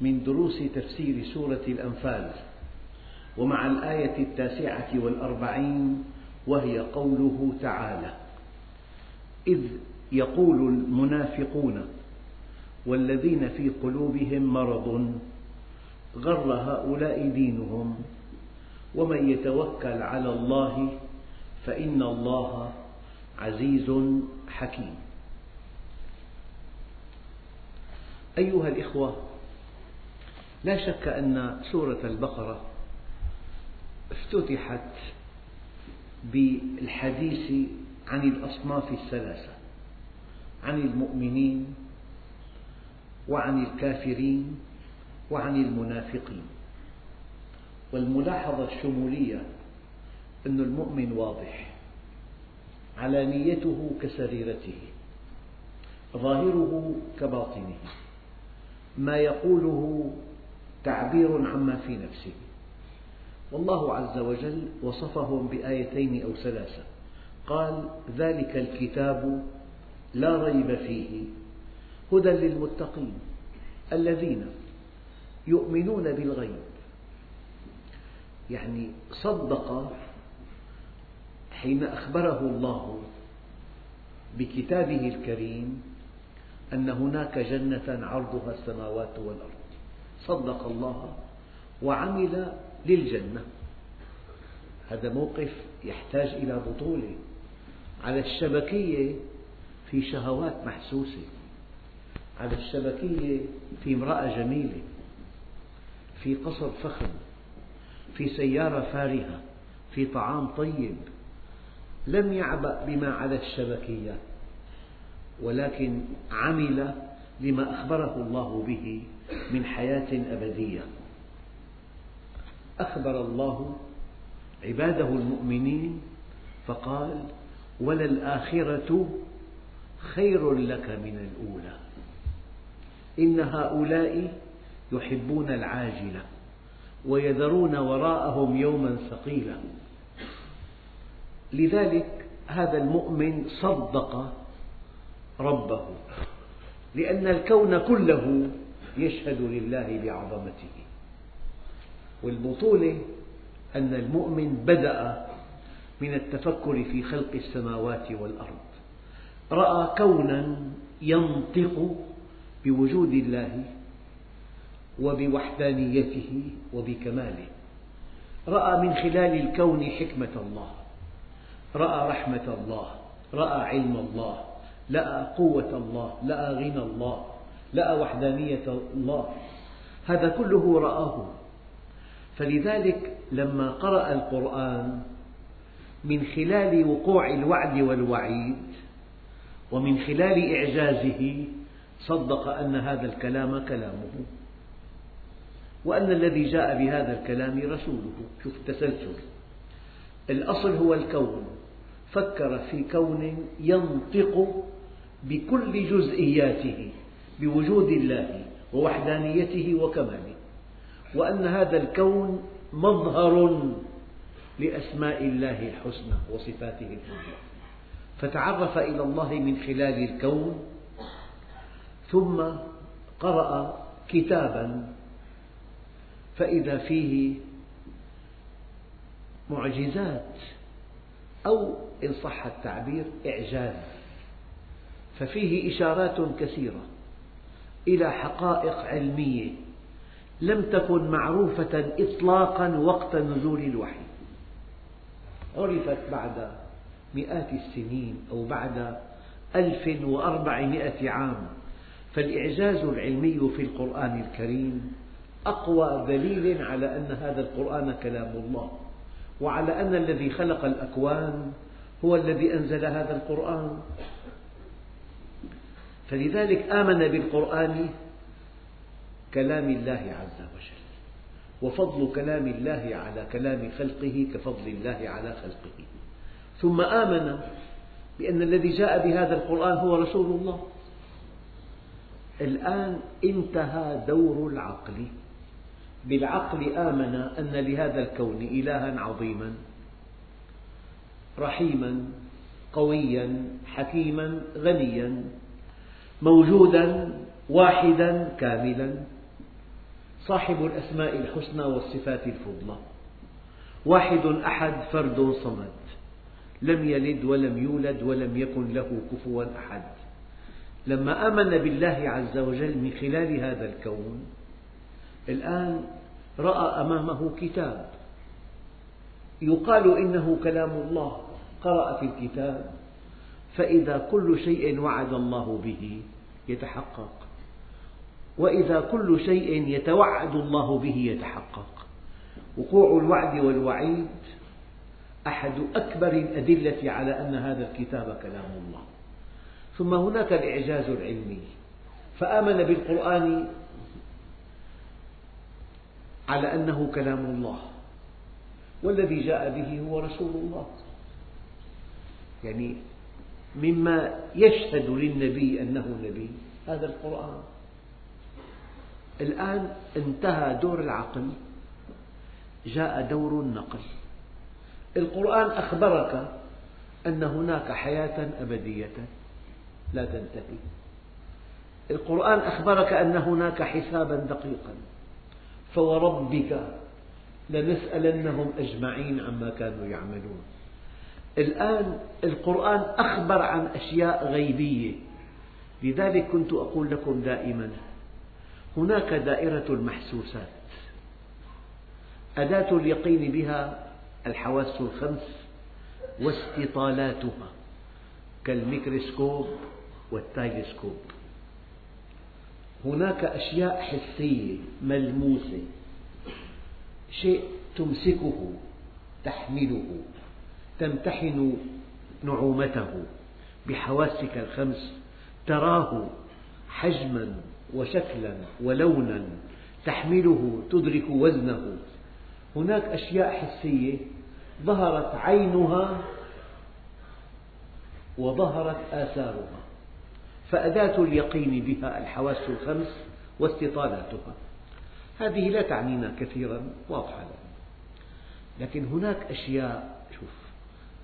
من دروس تفسير سورة الأنفال ومع الآية التاسعة والأربعين وهي قوله تعالى إذ يقول المنافقون والذين في قلوبهم مرض غر هؤلاء دينهم ومن يتوكل على الله فإن الله عزيز حكيم. أيها الإخوة لا شك أن سورة البقرة افتتحت بالحديث عن الأصناف الثلاثة عن المؤمنين وعن الكافرين وعن المنافقين. والملاحظة الشمولية أن المؤمن واضح علانيته كسريرته ظاهره كباطنه ما يقوله تعبير عما في نفسه. والله عز وجل وصفهم بآيتين أو ثلاثة. قال ذلك الكتاب لا ريب فيه هدى للمتقين الذين يؤمنون بالغيب. يعني صدق حين أخبره الله بكتابه الكريم أن هناك جنة عرضها السماوات والأرض. صدق الله وعمل للجنة. هذا موقف يحتاج إلى بطولة على الشبكية في شهوات محسوسة على الشبكية في امرأة جميلة في قصر فخم في سيارة فارهة في طعام طيب لم يعبأ بما على الشبكية ولكن عمل لما أخبره الله به. من حياة أبدية. أخبر الله عباده المؤمنين فقال وللآخرة خير لك من الأولى. إن هؤلاء يحبون العاجلة ويذرون وراءهم يوما ثقيلا. لذلك هذا المؤمن صدق ربه لأن الكون كله يشهد لله بعظمته. والبطولة أن المؤمن بدأ من التفكر في خلق السماوات والأرض. رأى كونا ينطق بوجود الله وبوحدانيته وبكماله. رأى من خلال الكون حكمة الله. رأى رحمة الله. رأى علم الله. لقى قوة الله. لقى غنى الله. لقى وحدانية الله. هذا كله رآه. فلذلك لما قرأ القرآن من خلال وقوع الوعد والوعيد ومن خلال إعجازه صدق أن هذا الكلام كلامه. وأن الذي جاء بهذا الكلام رسوله. شوف التسلسل. الأصل هو الكون. فكر في كون ينطق بكل جزئياته. بوجود الله ووحدانيته وكماله وأن هذا الكون مظهر لأسماء الله الحسنى وصفاته العليا فتعرف إلى الله من خلال الكون ثم قرأ كتابا فإذا فيه معجزات أو إن صح التعبير إعجاز. ففيه إشارات كثيرة. إلى حقائق علمية. لم تكن معروفة إطلاقا وقت نزول الوحي. عرفت بعد مئات السنين أو بعد ألف وأربعمائة عام. فالإعجاز العلمي في القرآن الكريم أقوى دليل على أن هذا القرآن كلام الله وعلى أن الذي خلق الأكوان هو الذي أنزل هذا القرآن. فلذلك آمن بالقرآن كلام الله عز وجل وفضل كلام الله على كلام خلقه كفضل الله على خلقه. ثم آمن بأن الذي جاء بهذا القرآن هو رسول الله. الآن انتهى دور العقل. بالعقل آمن أن لهذا الكون إلها عظيما رحيما قويا حكيما غنيا. موجودا واحدا كاملا. صاحب الأسماء الحسنى والصفات الفضلى. واحد أحد فرد صمد. لم يلد ولم يولد ولم يكن له كفوا أحد. لما آمن بالله عز وجل من خلال هذا الكون الآن رأى أمامه كتاب. يقال إنه كلام الله. قرأ في الكتاب. فإذا كل شيء وعد الله به يتحقق. وإذا كل شيء يتوعد الله به يتحقق. وقوع الوعد والوعيد أحد أكبر الأدلة على أن هذا الكتاب كلام الله. ثم هناك الإعجاز العلمي. فآمن بالقرآن على أنه كلام الله. والذي جاء به هو رسول الله. يعني مما يشهد للنبي أنه نبي. هذا القرآن. الآن انتهى دور العقل جاء دور النقل. القرآن أخبرك أن هناك حياة أبدية لا تنتهي. القرآن أخبرك أن هناك حسابا دقيقا. فوربك لنسألنهم أجمعين عما كانوا يعملون. الآن القرآن أخبر عن أشياء غيبية. لذلك كنت أقول لكم دائما هناك دائرة المحسوسات. أداة اليقين بها الحواس الخمس واستطالاتها كالميكروسكوب والتلسكوب هناك أشياء حسية ملموسة شيء تمسكه تحمله. تمتحن نعومته بحواسك الخمس تراه حجما وشكلا ولونا تحمله تدرك وزنه. هناك أشياء حسية ظهرت عينها وظهرت آثارها فأداة اليقين بها الحواس الخمس واستطالاتها هذه لا تعنينا كثيرا واضحة لكن هناك أشياء شوف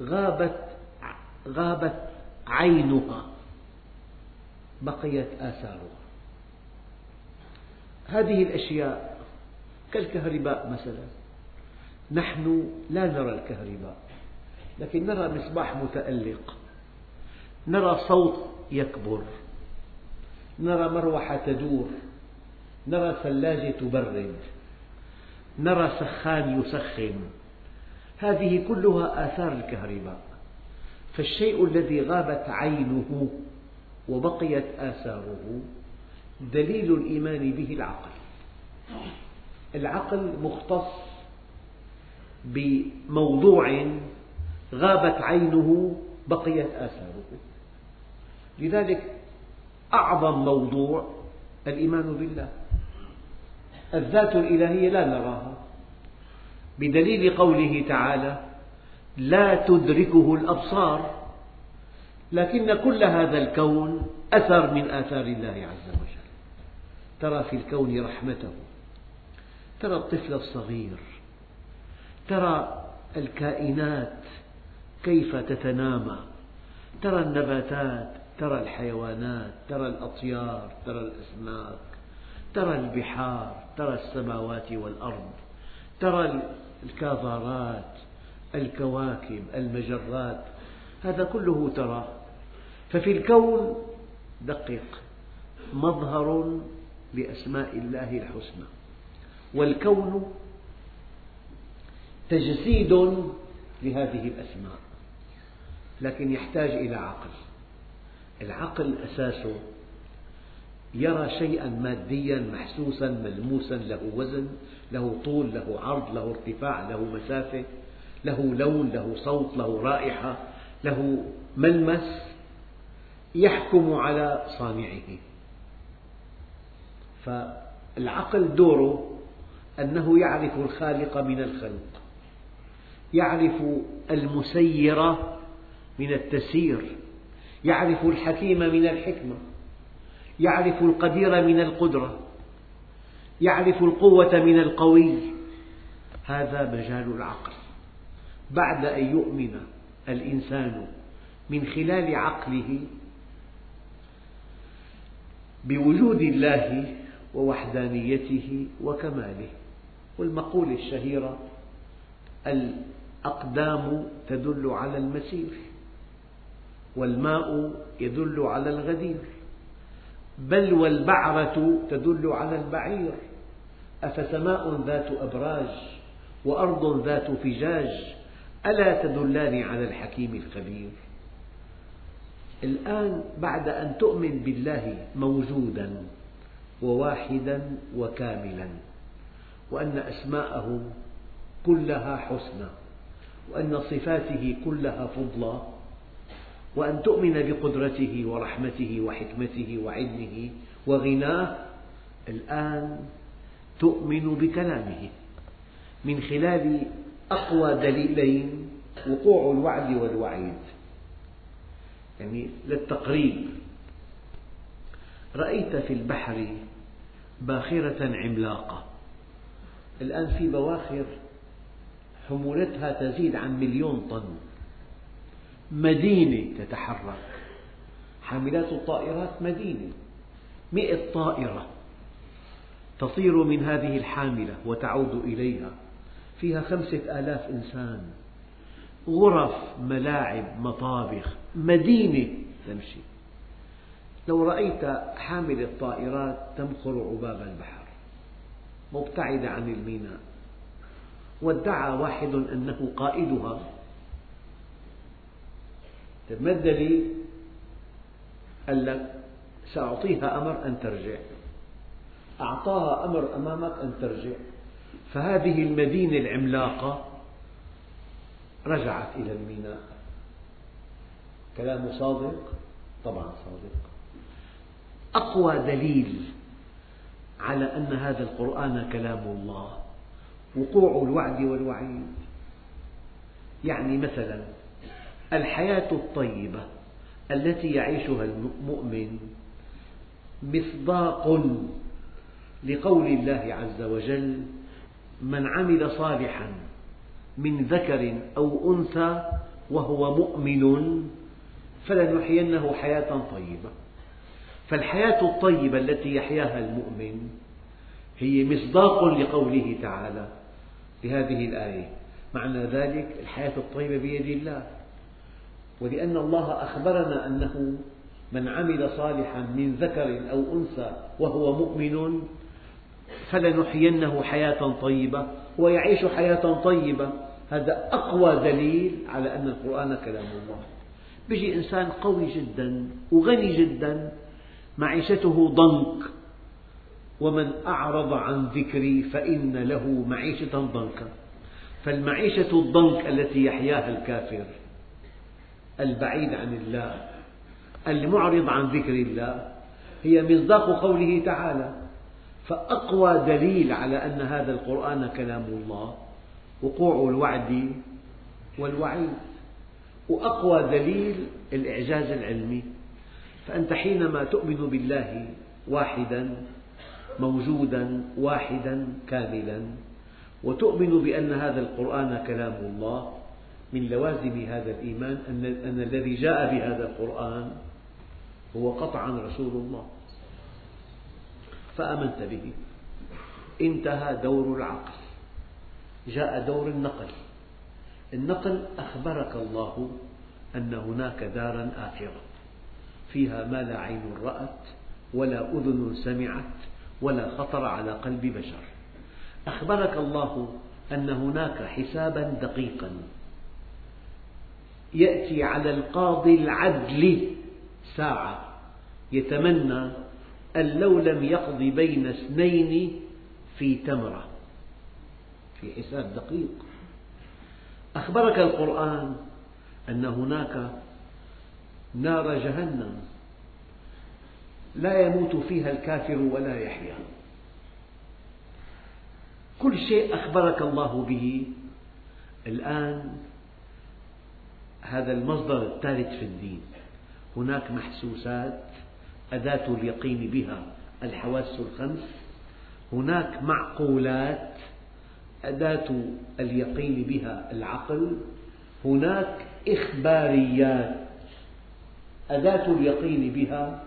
غابت غابت عينها بقيت آثارها. هذه الأشياء كالكهرباء مثلا. نحن لا نرى الكهرباء لكن نرى مصباح متألق نرى صوت يكبر نرى مروحة تدور نرى ثلاجة تبرد نرى سخان يسخن. هذه كلها آثار الكهرباء. فالشيء الذي غابت عينه وبقيت آثاره دليل الإيمان به العقل. العقل مختص بموضوع غابت عينه بقيت آثاره. لذلك أعظم موضوع الإيمان بالله. الذات الإلهية لا نراها. بدليل قوله تعالى لا تدركه الأبصار لكن كل هذا الكون أثر من آثار الله عز وجل. ترى في الكون رحمته ترى الطفل الصغير ترى الكائنات كيف تتنامى ترى النباتات ترى الحيوانات ترى الأطيار ترى الأسماك ترى البحار ترى السماوات والأرض ترى الكاظارات الكواكب المجرات هذا كله تراه ففي الكون دقق مظهر لأسماء الله الحسنى. والكون تجسيد لهذه الأسماء لكن يحتاج إلى عقل. العقل أساسه يرى شيئا ماديا محسوسا ملموسا له وزن له طول له عرض له ارتفاع له مسافة له لون له صوت له رائحة له ملمس يحكم على صانعه. العقل دوره أنه يعرف الخالق من الخلق يعرف المسير من التسيير يعرف الحكيم من الحكمة يعرف القدير من القدرة. يعرف القوة من القوي. هذا مجال العقل. بعد أن يؤمن الإنسان من خلال عقله بوجود الله ووحدانيته وكماله. والمقولة الشهيرة الأقدام تدل على المسير والماء يدل على الغدير. بل والبعرة تدل على البعير. أفسماء ذات أبراج وأرض ذات فجاج ألا تدلان على الحكيم الخبير؟ الآن بعد أن تؤمن بالله موجودا وواحدا وكاملا وأن أسماءه كلها حسنى وأن صفاته كلها فضلى وأن تؤمن بقدرته ورحمته وحكمته وعلمه وغناه. الآن تؤمن بكلامه. من خلال أقوى دليلين وقوع الوعد والوعيد. يعني للتقريب. رأيت في البحر باخرة عملاقة. الآن في بواخر حمولتها تزيد عن مليون طن. مدينة تتحرك. حاملات الطائرات مدينة. مئة طائرة تطير من هذه الحاملة وتعود إليها. فيها خمسة آلاف إنسان. غرف ملاعب مطابخ. مدينة تمشي. لو رأيت حامل الطائرات تمخر عباب البحر مبتعدة عن الميناء وادعى واحد أنه قائدها. ما الدليل؟ قال لك سأعطيها أمر أن ترجع. أعطاها أمر أمامك أن ترجع. فهذه المدينة العملاقة رجعت إلى الميناء. كلامه صادق؟ طبعا صادق. أقوى دليل على أن هذا القرآن كلام الله وقوع الوعد والوعيد. يعني مثلا الحياة الطيبة التي يعيشها المؤمن مصداق لقول الله عز وجل من عمل صالحا من ذكر أو أنثى وهو مؤمن فلنحيينه حياة طيبة. فالحياة الطيبة التي يحياها المؤمن هي مصداق لقوله تعالى في هذه الآية. معنى ذلك الحياة الطيبة بيد الله. ولأن الله أخبرنا أنه من عمل صالحا من ذكر أو أنثى وهو مؤمن فلنحيينه حياة طيبة ويعيش حياة طيبة. هذا أقوى دليل على أن القرآن كلام الله. يجي إنسان قوي جدا وغني جدا معيشته ضنك. ومن أعرض عن ذكري فإن له معيشة ضنكا. فالمعيشة الضنك التي يحياها الكافر البعيد عن الله المعرض عن ذكر الله هي مصداق قوله تعالى. فأقوى دليل على أن هذا القرآن كلام الله وقوع الوعد والوعيد. وأقوى دليل الإعجاز العلمي. فأنت حينما تؤمن بالله واحدا موجودا واحدا كاملا وتؤمن بأن هذا القرآن كلام الله من لوازم هذا الإيمان أن, أن الذي جاء بهذا القرآن هو قطعا رسول الله. فآمنت به. انتهى دور العقل. جاء دور النقل. النقل أخبرك الله أن هناك دارا آخرة. فيها ما لا عين رأت ولا أذن سمعت ولا خطر على قلب بشر. أخبرك الله أن هناك حسابا دقيقا. يأتي على القاضي العدل ساعة يتمنى أن لو لم يقض بين اثنين في تمرة. في حساب دقيق. أخبرك القرآن أن هناك نار جهنم لا يموت فيها الكافر ولا يحيا. كل شيء أخبرك الله به. الآن هذا المصدر الثالث في الدين. هناك محسوسات أداة اليقين بها الحواس الخمس. هناك معقولات أداة اليقين بها العقل. هناك إخباريات أداة اليقين بها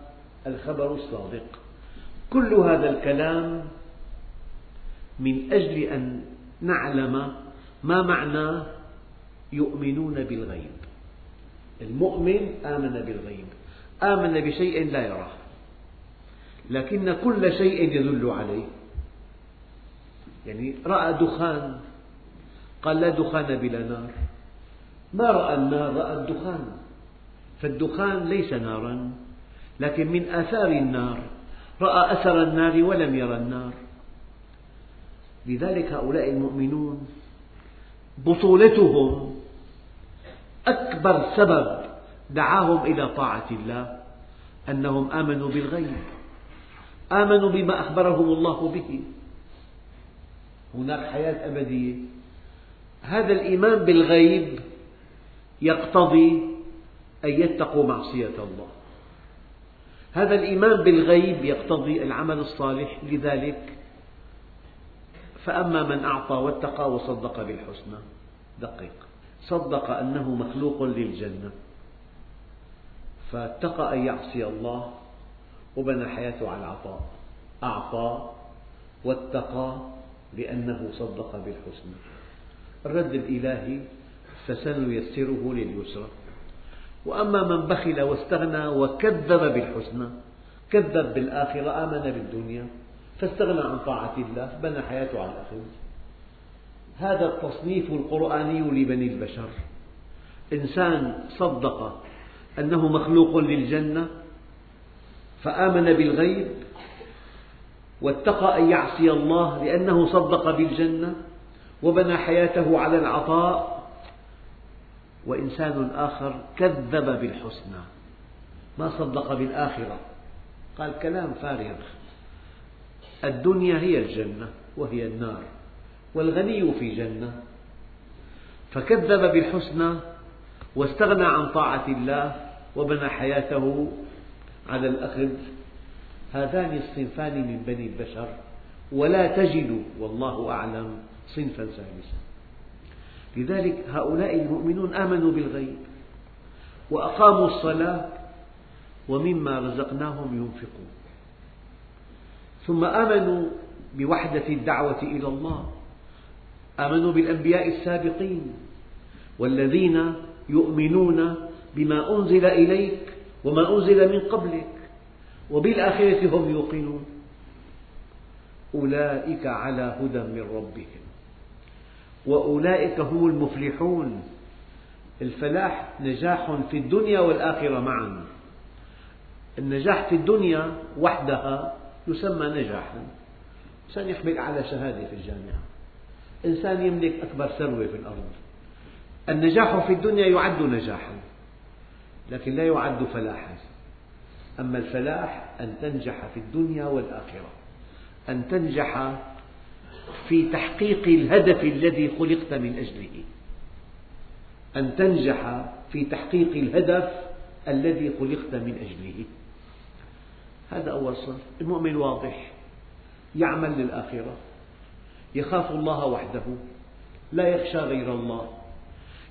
الخبر الصادق كل هذا الكلام من أجل أن نعلم ما معنى يؤمنون بالغيب. المؤمن آمن بالغيب آمن بشيء لا يراه لكن كل شيء يدل عليه. يعني رأى دخان قال لا دخان بلا نار. ما رأى النار رأى الدخان. فالدخان ليس نارا لكن من آثار النار. رأى أثر النار ولم يرى النار. لذلك هؤلاء المؤمنون بطولتهم أكبر سبب دعاهم إلى طاعة الله أنهم آمنوا بالغيب آمنوا بما أخبرهم الله به. هناك حياة أبدية. هذا الإيمان بالغيب يقتضي أن يتقوا معصية الله. هذا الإيمان بالغيب يقتضي العمل الصالح لذلك فأما من أعطى واتقى وصدق بالحسنى دقيق. صدق أنه مخلوق للجنة. فاتقى أن يعصي الله وبنى حياته على العطاء أعطى واتقى لأنه صدق بالحسنى. الرد الإلهي فسنيسره لليسرى. وأما من بخل واستغنى وكذب بالحسنى كذب بالآخرة آمن بالدنيا فاستغنى عن طاعة الله بنى حياته على الأخذ هذا التصنيف القرآني لبني البشر. إنسان صدق أنه مخلوق للجنة فآمن بالغيب واتقى أن يعصي الله لأنه صدق بالجنة وبنى حياته على العطاء. وإنسان آخر كذب بالحسنى. ما صدق بالآخرة. قال كلام فارغ. الدنيا هي الجنة وهي النار. والغني في جنة. فكذب بالحسنى واستغنى عن طاعة الله وبنى حياته على الأخذ. هذان الصنفان من بني البشر ولا تجد والله أعلم صنفا ثالثا لذلك هؤلاء المؤمنون آمنوا بالغيب وأقاموا الصلاة ومما رزقناهم ينفقون. ثم آمنوا بوحدة الدعوة إلى الله آمنوا بالأنبياء السابقين والذين يؤمنون بما أنزل إليك وما أنزل من قبلك وبالآخرة هم يوقنون. أولئك على هدى من ربهم وأولئك هم المفلحون. الفلاح نجاح في الدنيا والآخرة معا. النجاح في الدنيا وحدها يسمى نجاحا. إنسان يحمل أعلى شهادة في الجامعة. إنسان يملك أكبر ثروة في الأرض. النجاح في الدنيا يعد نجاحا لكن لا يعد فلاحا. أما الفلاح أن تنجح في الدنيا والآخرة. أن تنجح في تحقيق الهدف الذي خلقت من أجله. أن تنجح في تحقيق الهدف الذي خلقت من أجله. هذا أول صنف. المؤمن واضح يعمل للآخرة. يخاف الله وحده لا يخشى غير الله.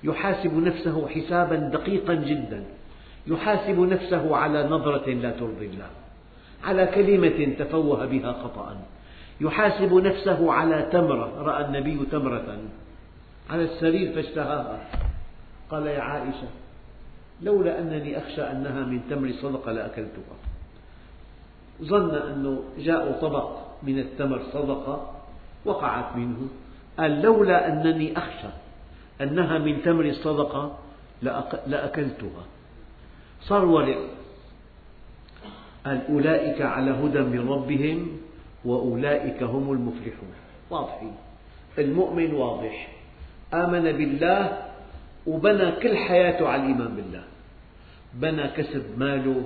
يحاسب نفسه حسابا دقيقا جدا. يحاسب نفسه على نظرة لا ترضي الله على كلمة تفوه بها خطأ. يحاسب نفسه على تمرة رأى النبي تمرة. على السرير فاشتهاها. قال يا عائشة لولا أنني أخشى أنها من تمر صدقة لأكلتها. ظن أنه جاء طبق من التمر صدقة وقعت منه. قال لولا أنني أخشى أنها من تمر الصدقة لأكلتها. صار ورع قال أولئك على هدى من ربهم وأولئك هم المفلحون. واضحين المؤمن واضح. آمن بالله وبنى كل حياته على الإيمان بالله. بنى كسب ماله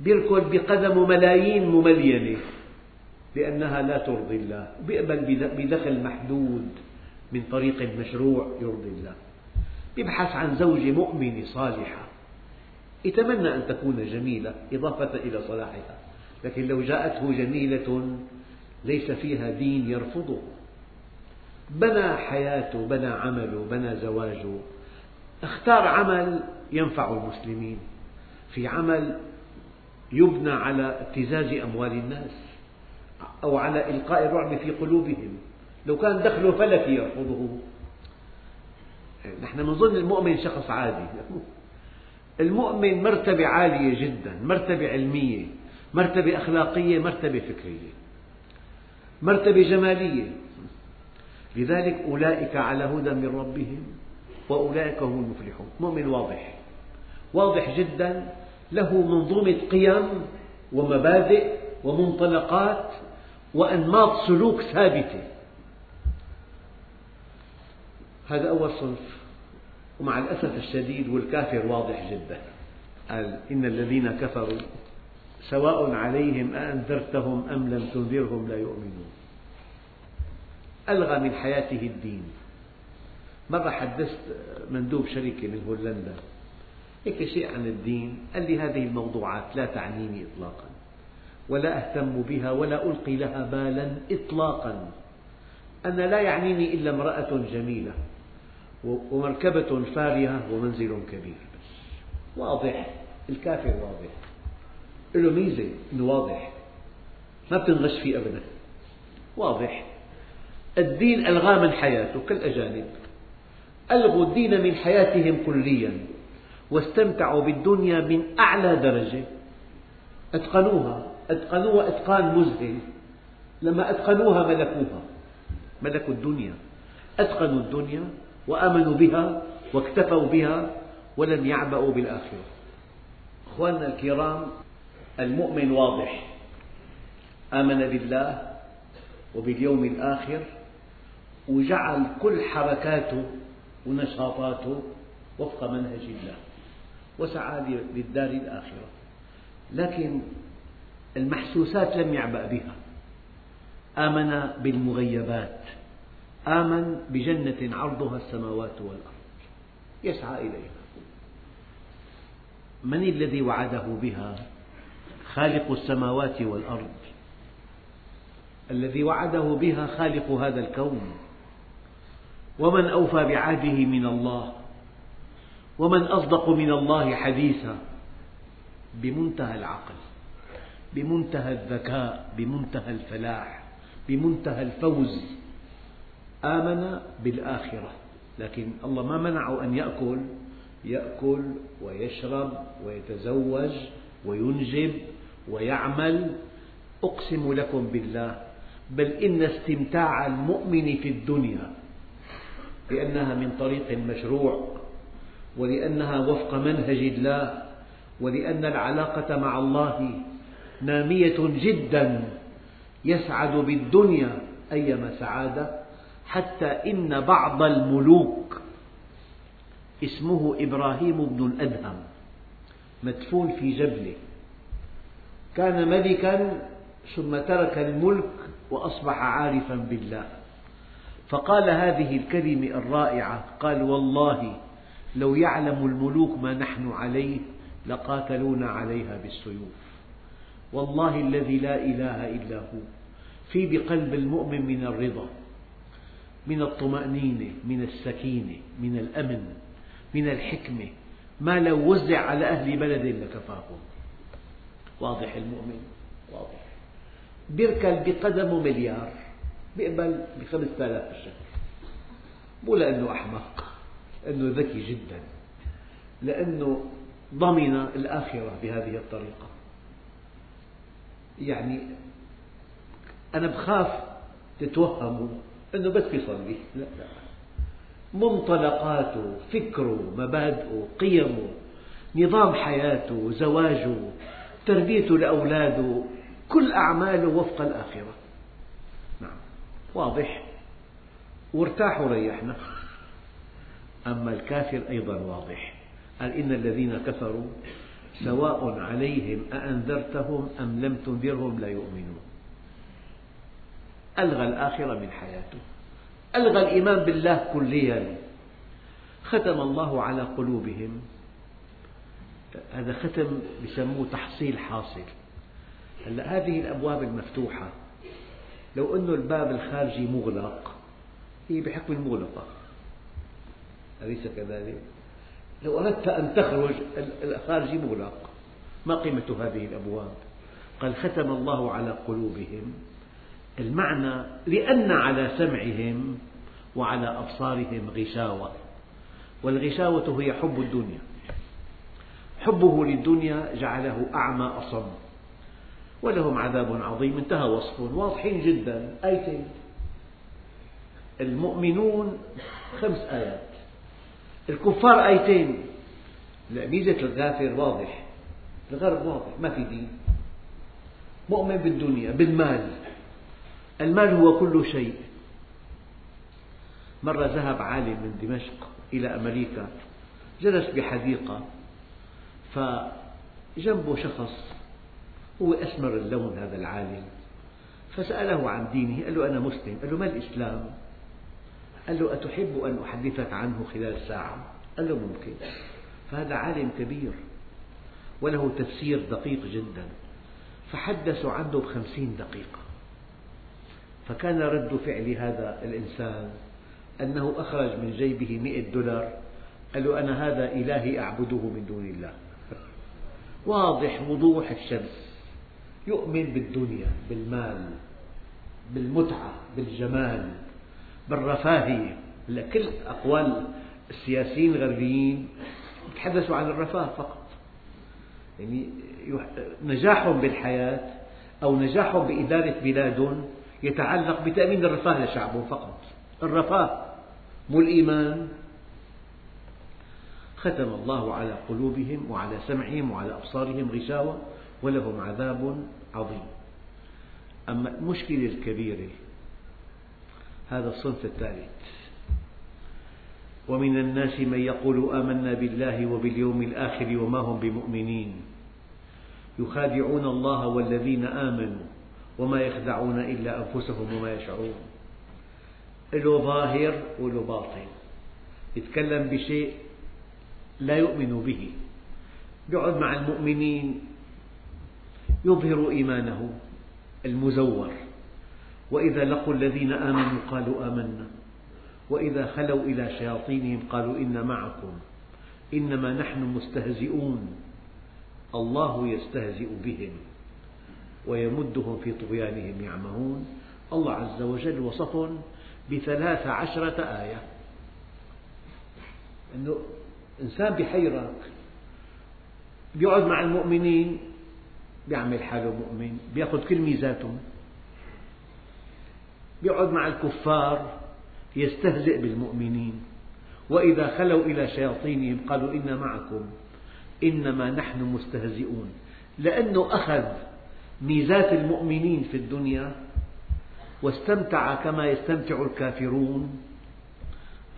بيركض بقدمه ملايين مملينة. لأنها لا ترضي الله بيقبل بدخل محدود من طريق مشروع يرضي الله. يبحث عن زوجة مؤمنة صالحة. يتمنى أن تكون جميلة إضافة إلى صلاحها. لكن لو جاءته جميلة ليس فيها دين يرفضه. بنى حياته بنى عمله بنى زواجه. اختار عمل ينفع المسلمين. في عمل يبنى على ابتزاز أموال الناس. أو على إلقاء الرعب في قلوبهم. لو كان دخله فلكي يرفضه. نحن نظن المؤمن شخص عادي. المؤمن مرتبة عالية جدا مرتبة علمية مرتبة أخلاقية مرتبة فكرية مرتبة جمالية. لذلك أولئك على هدى من ربهم وأولئك هم المفلحون. مؤمن واضح. واضح جدا له منظومة قيم ومبادئ ومنطلقات وأنماط سلوك ثابتة. هذا أول صنف ومع الأسف الشديد والكافر واضح جدا. قال إن الذين كفروا سواء عليهم أأنذرتهم أم لم تنذرهم لا يؤمنون. ألغى من حياته الدين. مرة حدثت مندوب شركة من هولندا هيك شيء عن الدين قال لي هذه الموضوعات لا تعنيني إطلاقا. ولا أهتم بها ولا ألقي لها بالا إطلاقا. أنا لا يعنيني إلا امرأة جميلة ومركبة فارهة ومنزل كبير. واضح. الكافر واضح. له ميزة أنه واضح. ما بتنغش فيه أبدا. واضح. الدين ألغاه من حياته كالأجانب. ألغوا الدين من حياتهم كليا. واستمتعوا بالدنيا من أعلى درجة. أتقنوها. أتقنوها إتقان مذهل لما أتقنوها ملكوها. ملكوا الدنيا. أتقنوا الدنيا وآمنوا بها واكتفوا بها ولم يعبأوا بالآخرة. أخواننا الكرام المؤمن واضح. آمن بالله وباليوم الآخر وجعل كل حركاته ونشاطاته وفق منهج الله. وسعى للدار الآخرة. لكن المحسوسات لم يعبأ بها. آمن بالمغيبات. آمن بجنة عرضها السماوات والأرض. يسعى إليها. من الذي وعده بها؟ خالق السماوات والأرض. الذي وعده بها خالق هذا الكون. ومن أوفى بعهده من الله. ومن أصدق من الله حديثا. بمنتهى العقل. بمنتهى الذكاء بمنتهى الفلاح بمنتهى الفوز. آمن بالآخرة. لكن الله ما منعه أن يأكل يأكل ويشرب ويتزوج وينجب ويعمل. أقسم لكم بالله بل إن استمتاع المؤمن في الدنيا لأنها من طريق مشروع ولأنها وفق منهج الله ولأن العلاقة مع الله نامية جدا يسعد بالدنيا أيما سعادة حتى إن بعض الملوك اسمه إبراهيم بن الأدهم مدفون في جبلة. كان ملكا ثم ترك الملك وأصبح عارفا بالله. فقال هذه الكلمة الرائعة قال والله لو يعلم الملوك ما نحن عليه لقاتلونا عليها بالسيوف. والله الذي لا إله إلا هو. في بقلب المؤمن من الرضا من الطمأنينة من السكينة من الأمن من الحكمة. ما لو وزع على أهل بلد لكفاهم واضح المؤمن؟ واضح. بيركل بقدمه مليار بيقبل بخمسة آلاف في الشهر مو لأنه أحمق لأنه ذكي جدا لأنه ضمن الآخرة بهذه الطريقة. يعني أنا بخاف تتوهموا أنه بس بيصلي. لا. لا. منطلقاته فكره مبادئه قيمه نظام حياته زواجه تربيته لأولاده كل أعماله وفق الآخرة. نعم. واضح. وارتاح وريحنا. أما الكافر أيضا واضح. قال إن الذين كفروا سواء عليهم أأنذرتهم أم لم تنذرهم لا يؤمنون. ألغى الآخرة من حياته. ألغى الإيمان بالله كليا. ختم الله على قلوبهم. هذا ختم يسموه تحصيل حاصل. هلأ هذه الأبواب المفتوحة. لو أن الباب الخارجي مغلق هي بحكم المغلقة. أليس كذلك؟ لو أردت أن تخرج الخارجي مغلق ما قيمة هذه الأبواب؟ قال ختم الله على قلوبهم. المعنى لأن على سمعهم وعلى أبصارهم غشاوة. والغشاوة هي حب الدنيا. حبه للدنيا جعله أعمى أصم. ولهم عذاب عظيم. انتهى وصفهم واضحين جدا. آيتين. المؤمنون خمس آيات. الكفار آيتين. ميزة الغافر واضح. الغرب واضح. ما في دين. مؤمن بالدنيا بالمال. المال هو كل شيء. مرة ذهب عالم من دمشق إلى أمريكا جلس بحديقة فجنبه شخص هو أسمر اللون هذا العالم فسأله عن دينه قال له أنا مسلم قال له ما الإسلام؟ قال له أتحب أن أحدثك عنه خلال ساعة؟ قال له ممكن. فهذا عالم كبير وله تفسير دقيق جدا. فحدثوا عنه بخمسين دقيقة. فكان رد فعل هذا الإنسان أنه أخرج من جيبه مئة دولار. قال له أنا هذا إلهي أعبده من دون الله. واضح وضوح الشمس. يؤمن بالدنيا بالمال بالمتعة بالجمال. بالرفاهية كل أقوال السياسيين الغربيين يتحدثوا عن الرفاه فقط. يعني نجاحهم بالحياة أو نجاحهم بإدارة بلادهم يتعلق بتأمين الرفاه لشعبهم فقط. الرفاه مو الإيمان. ختم الله على قلوبهم وعلى سمعهم وعلى أبصارهم غشاوة ولهم عذاب عظيم. أما المشكلة الكبيرة هذا الصنف الثالث. ومن الناس من يقول آمنا بالله وباليوم الآخر وما هم بمؤمنين. يخادعون الله والذين آمنوا وما يخدعون إلا أنفسهم وما يشعرون. له ظاهر وله باطن. يتكلم بشيء لا يؤمن به. يقعد مع المؤمنين يظهر إيمانه المزور. وإذا لقوا الذين آمنوا قالوا آمنا. وإذا خلوا إلى شياطينهم قالوا إنا معكم. إنما نحن مستهزئون. الله يستهزئ بهم ويمدهم في طغيانهم يعمهون. الله عز وجل وصفهم بثلاث عشرة آية. أنه إنسان بحيرك بيقعد مع المؤمنين بيعمل حاله مؤمن بيأخذ كل ميزاتهم بيقعد مع الكفار يستهزئ بالمؤمنين. وإذا خلوا إلى شياطينهم قالوا إنا معكم إنما نحن مستهزئون. لأنه أخذ ميزات المؤمنين في الدنيا واستمتع كما يستمتع الكافرون.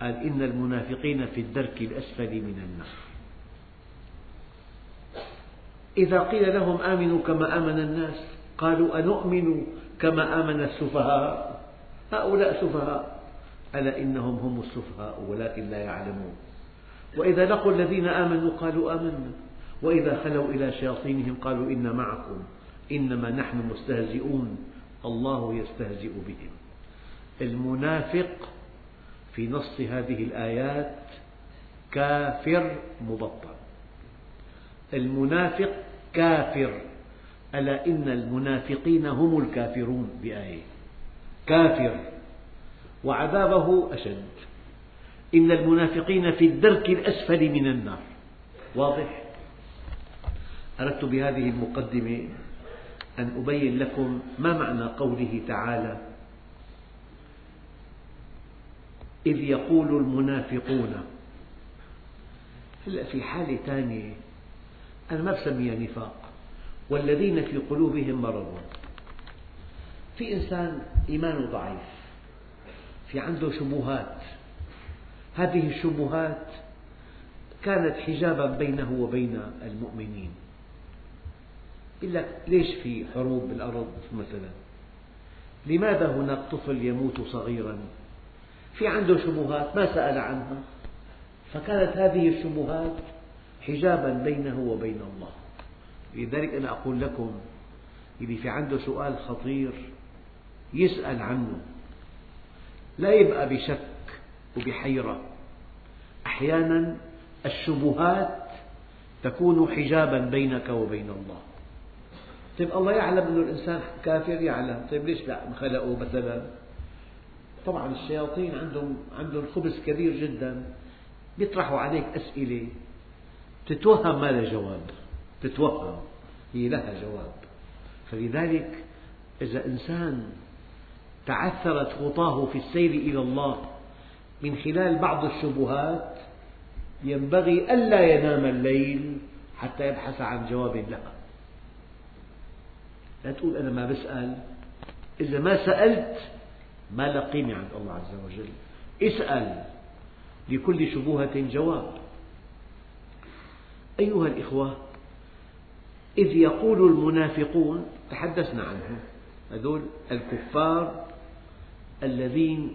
قال إن المنافقين في الدرك الأسفل من النار. إذا قيل لهم آمنوا كما آمن الناس قالوا أنؤمن كما آمن السفهاء؟ هؤلاء سفهاء. ألا إنهم هم السفهاء ولكن لا يعلمون. وإذا لقوا الذين آمنوا قالوا آمنا. وإذا خلوا إلى شياطينهم قالوا إنا معكم. إنما نحن مستهزئون. الله يستهزئ بهم. المنافق في نص هذه الآيات كافر مبطل. المنافق كافر. ألا إن المنافقين هم الكافرون بآية. كافر وعذابه أشد. إن المنافقين في الدرك الأسفل من النار. واضح؟ أردت بهذه المقدمة أن أبين لكم ما معنى قوله تعالى إذ يقول المنافقون. هلا في حالة ثانية أنا ما بسميها نفاق. والذين في قلوبهم مرض. في إنسان إيمانه ضعيف في عنده شبهات. هذه الشبهات كانت حجابا بينه وبين المؤمنين. يقول لك ليش في حروب بالأرض مثلا؟ لماذا هناك طفل يموت صغيرا؟ في عنده شبهات ما سأل عنها. فكانت هذه الشبهات حجابا بينه وبين الله. لذلك أنا أقول لكم اللي في عنده سؤال خطير يسأل عنه. لا يبقى بشك وبحيرة. أحيانا الشبهات تكون حجابا بينك وبين الله. طيب الله يعلم أن الإنسان كافر يعلم. طيب ليش لا؟ خلقه مثلا. طبعا الشياطين عندهم عندهم خبز كبير جدا. يطرحوا عليك أسئلة. تتوهم ما لها جواب. تتوهم. هي لها جواب. فلذلك إذا إنسان تعثرت خطاه في السير إلى الله. من خلال بعض الشبهات ينبغي ألا ينام الليل حتى يبحث عن جواب لها لا تقول أنا ما بسأل. إذا ما سألت ما له قيمة عند الله عز وجل. اسأل لكل شبهة جواب. أيها الإخوة إذ يقول المنافقون تحدثنا عنهم هذول الكفار الذين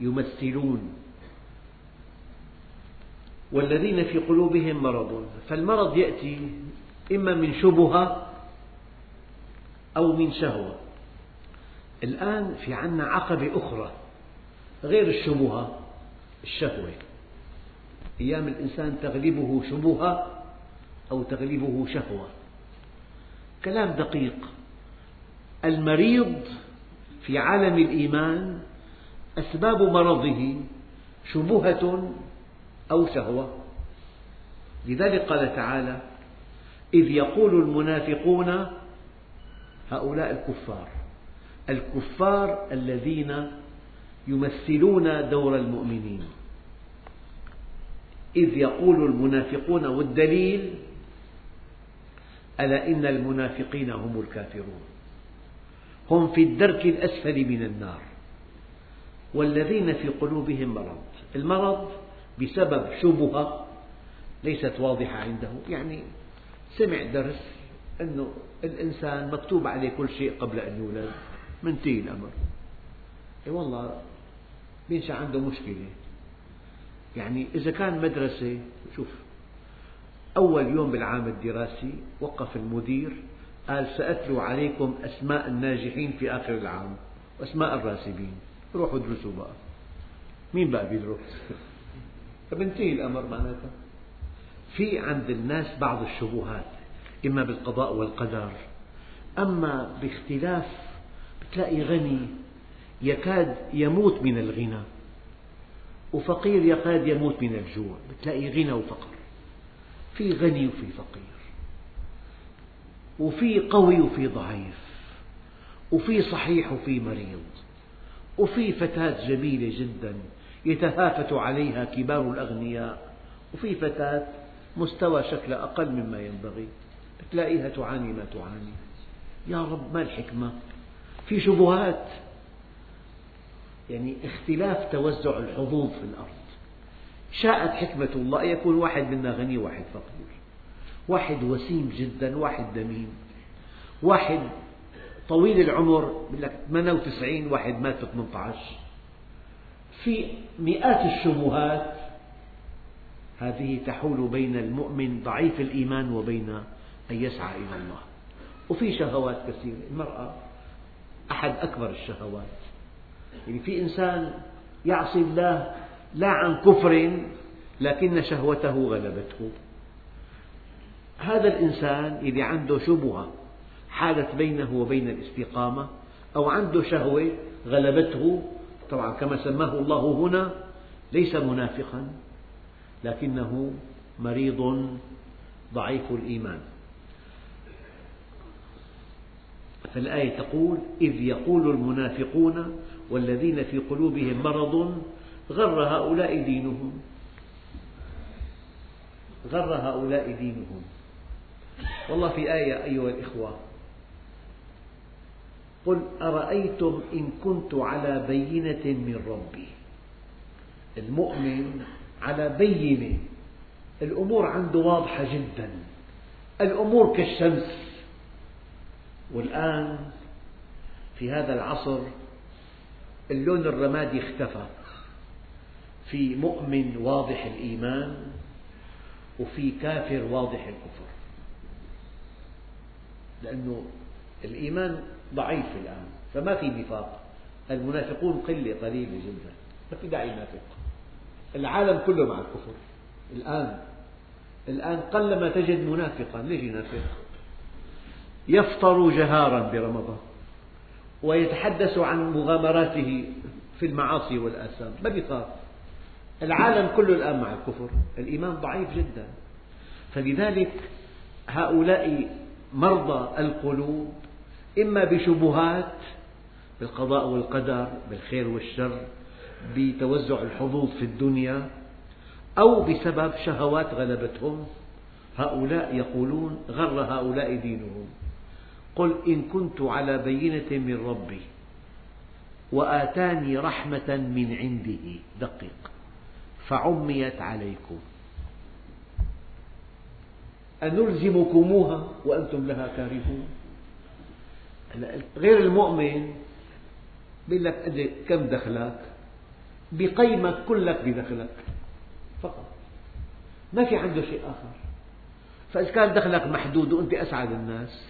يمثلون والذين في قلوبهم مرض فالمرض يأتي إما من شبهة أو من شهوة. الآن في عنا عقبة أخرى غير الشبهة الشهوة. أيام الإنسان تغلبه شبهة أو تغلبه شهوة. كلام دقيق. المريض في عالم الإيمان أسباب مرضه شبهة أو شهوة. لذلك قال تعالى إذ يقول المنافقون هؤلاء الكفار الكفار الذين يمثلون دور المؤمنين. إذ يقول المنافقون والدليل ألا إن المنافقين هم الكافرون هم في الدرك الأسفل من النار. والذين في قلوبهم مرض. المرض بسبب شبهة ليست واضحة عنده. يعني سمع درس أنه الإنسان مكتوب عليه كل شيء قبل أن يولد. منتهي الأمر إي والله بينشأ عنده مشكلة؟ يعني إذا كان مدرسة شوف أول يوم بالعام الدراسي وقف المدير قال سأتلو عليكم أسماء الناجحين في آخر العام وأسماء الراسبين. روحوا ادرسوا بقى مين بقى بيدرس؟ فبنتهي الأمر معناتها. في عند الناس بعض الشبهات إما بالقضاء والقدر أما باختلاف بتلاقي غني يكاد يموت من الغنى وفقير يكاد يموت من الجوع بتلاقي غنى وفقر. في غني وفي فقير وفي قوي وفي ضعيف وفي صحيح وفي مريض. وفي فتاة جميلة جدا يتهافت عليها كبار الأغنياء. وفي فتاة مستوى شكلها أقل مما ينبغي. تلاقيها تعاني ما تعاني. يا رب ما الحكمة؟ في شبهات. يعني اختلاف توزع الحظوظ في الأرض. شاءت حكمة الله أن يكون واحد منا غني وواحد فقير. واحد وسيم جدا واحد دميم. واحد طويل العمر يقول لك 98 واحد مات في 18 في مئات الشبهات هذه تحول بين المؤمن ضعيف الإيمان وبين أن يسعى إلى الله. وفي شهوات كثيرة. المرأة أحد أكبر الشهوات. يعني في إنسان يعصي الله لا عن كفر لكن شهوته غلبته. هذا الإنسان اللي عنده شبهة حالت بينه وبين الاستقامة أو عنده شهوة غلبته. طبعا كما سماه الله هنا ليس منافقا لكنه مريض ضعيف الإيمان. فالآية تقول إذ يقول المنافقون والذين في قلوبهم مرض غر هؤلاء دينهم. غر هؤلاء دينهم. والله في آية أيها الإخوة قل أرأيتم إن كنت على بينة من ربي؟ المؤمن على بينة. الأمور عنده واضحة جدا. الأمور كالشمس. والآن في هذا العصر اللون الرمادي اختفى. في مؤمن واضح الإيمان وفي كافر واضح الكفر. لأنه الإيمان ضعيف الآن فما في نفاق. المنافقون قلة قليلة جدا ما في داعي ينافق. العالم كله مع الكفر. الآن الآن قلما تجد منافقا ليش ينافق؟ يفطر جهارا برمضان ويتحدث عن مغامراته في المعاصي والآثام. ما بيخاف؟ العالم كله الآن مع الكفر. الإيمان ضعيف جدا. فلذلك هؤلاء مرضى القلوب إما بشبهات بالقضاء والقدر بالخير والشر بتوزع الحظوظ في الدنيا أو بسبب شهوات غلبتهم هؤلاء يقولون غر هؤلاء دينهم. قل إن كنت على بينة من ربي وآتاني رحمة من عنده. دقق فعميت عليكم. أنلزمكموها وأنتم لها كارهون. غير المؤمن يقول لك كم دخلك؟ بقيمك كلك بدخلك. فقط. ما في عنده شيء آخر. فإذا كان دخلك محدود وأنت أسعد الناس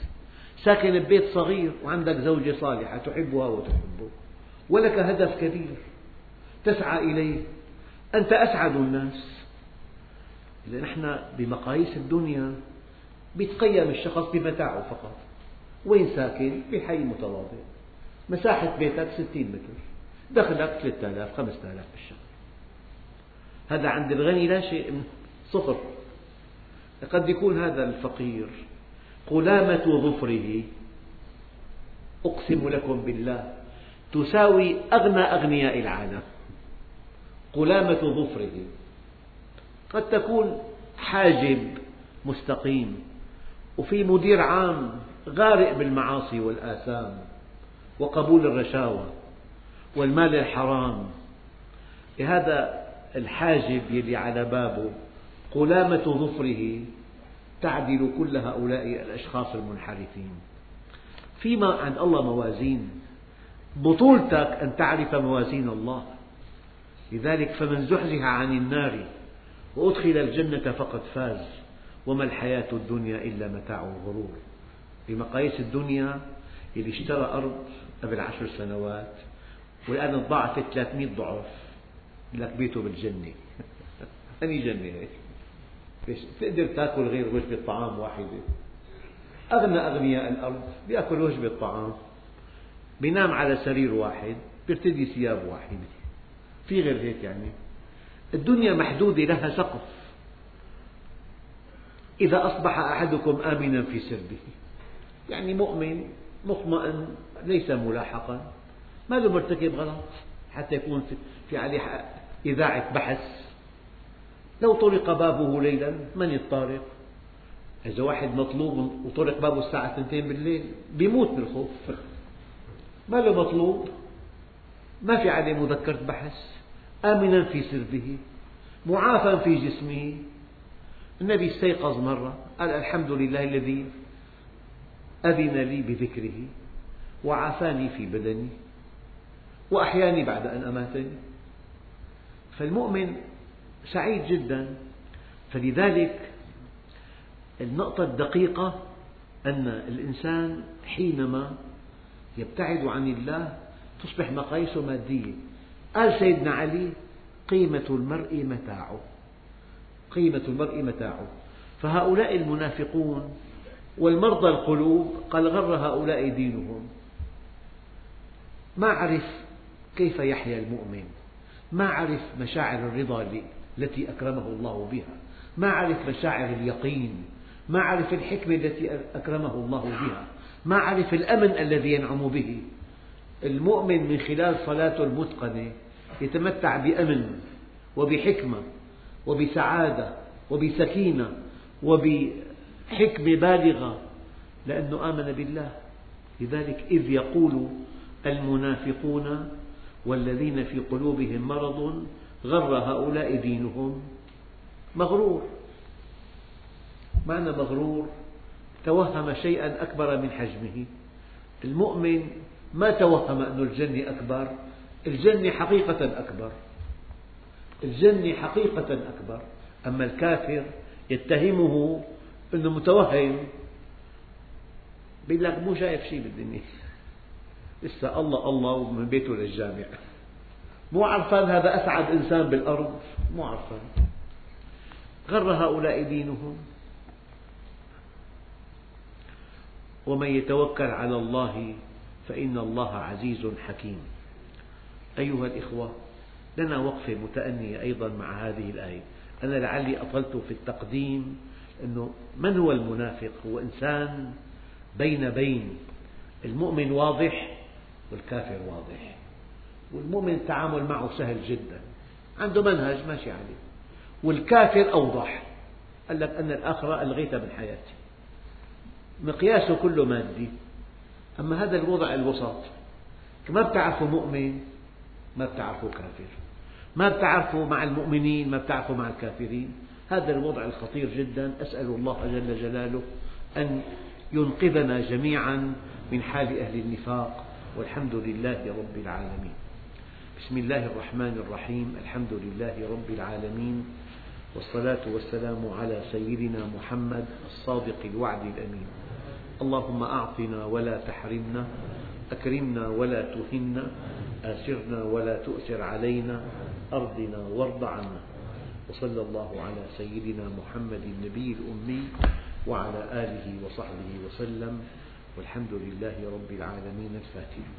ساكن ببيت صغير وعندك زوجة صالحة تحبها وتحبك ولك هدف كبير تسعى إليه أنت أسعد الناس. نحن بمقاييس الدنيا بيتقيم الشخص بمتاعه فقط. وين ساكن؟ بحي متواضع. مساحة بيتك ستين متر. دخلك ثلاثة آلاف خمسة آلاف بالشهر. هذا عند الغني لا شيء صفر. قد يكون هذا الفقير قلامة ظفره. أقسم لكم بالله تساوي أغنى أغنياء العالم. قلامة ظفره. قد تكون حاجب مستقيم وفي مدير عام غارق بالمعاصي والآثام وقبول الرشاوى والمال الحرام. هذا الحاجب يلي على بابه قلامة ظفره تعدل كل هؤلاء الأشخاص المنحرفين. فيما عند الله موازين بطولتك أن تعرف موازين الله. لذلك فمن زحزح عن النار وأدخل الجنة فقد فاز وما الحياة الدنيا إلا متاع الغرور. بمقاييس الدنيا اللي اشترى أرض قبل عشر سنوات والآن تضاعفت 300 ضعف. لك بيته بالجنة. أني جنة هيك. تقدر تأكل غير وجبة طعام واحدة. أغنى أغنياء الأرض بيأكل وجبة طعام. بينام على سرير واحد بيرتدي ثياب واحدة. في غير هيك يعني. الدنيا محدودة لها سقف. إذا أصبح أحدكم آمنا في سربه. يعني مؤمن مطمئن ليس ملاحقا. ما له مرتكب غلط؟ حتى يكون في عليه إذاعة بحث. لو طرق بابه ليلا من الطارق؟ إذا واحد مطلوب وطرق بابه الساعة 2 بالليل بيموت من الخوف. ما له مطلوب؟ ما في عليه مذكرة بحث. آمنا في سربه معافى في جسمه. النبي استيقظ مرة قال الحمد لله الذي أذن لي بذكره وعافاني في بدني وأحياني بعد أن أماتني. فالمؤمن سعيد جدا. فلذلك النقطة الدقيقة أن الإنسان حينما يبتعد عن الله تصبح مقاييسه مادية. قال سيدنا علي قيمة المرء متاعه. قيمة المرء متاعه. فهؤلاء المنافقون والمرضى القلوب قال غر هؤلاء دينهم. ما عرف كيف يحيا المؤمن؟ ما عرف مشاعر الرضا التي أكرمه الله بها. ما عرف مشاعر اليقين. ما عرف الحكمة التي أكرمه الله بها. ما عرف الأمن الذي ينعم به. المؤمن من خلال صلاته المتقنة يتمتع بأمن وبحكمة وبسعادة وبسكينة وبحكمة بالغة لأنه آمن بالله. لذلك إذ يقول المنافقون والذين في قلوبهم مرض غر هؤلاء دينهم. مغرور. معنى مغرور؟ توهم شيئا أكبر من حجمه. المؤمن ما توهم أن الجنة أكبر الجنة حقيقة أكبر. الجنة حقيقة أكبر. أما الكافر يتهمه أنه متوهم. يقول لك مو شايف شيء بالدنيا. لسه الله الله ومن بيته للجامع. مو عرفان هذا أسعد إنسان بالأرض؟ مو عرفان. غر هؤلاء دينهم. ومن يتوكل على الله فإن الله عزيز حكيم. أيها الإخوة لنا وقفة متأنية أيضا مع هذه الآية. أنا لعلي أطلت في التقديم أنه من هو المنافق؟ هو إنسان بين بين. المؤمن واضح والكافر واضح. والمؤمن التعامل معه سهل جدا. عنده منهج ماشي عليه. والكافر أوضح. قال لك أن الآخرة ألغيتها من حياتي مقياسه كله مادي. أما هذا الوضع الوسط ما بتعرفه مؤمن ما بتعرفه كافر. ما بتعرفه مع المؤمنين ما بتعرفه مع الكافرين. هذا الوضع الخطير جدا. أسأل الله جل جلاله أن ينقذنا جميعا من حال أهل النفاق. والحمد لله رب العالمين. بسم الله الرحمن الرحيم. الحمد لله رب العالمين. والصلاة والسلام على سيدنا محمد الصادق الوعد الأمين. اللهم أعطنا ولا تحرمنا أكرمنا ولا تهنا آسرنا ولا تؤثر علينا أرضنا وارض عنا. وصلى الله على سيدنا محمد النبي الأمي وعلى آله وصحبه وسلم والحمد لله رب العالمين الفاتحة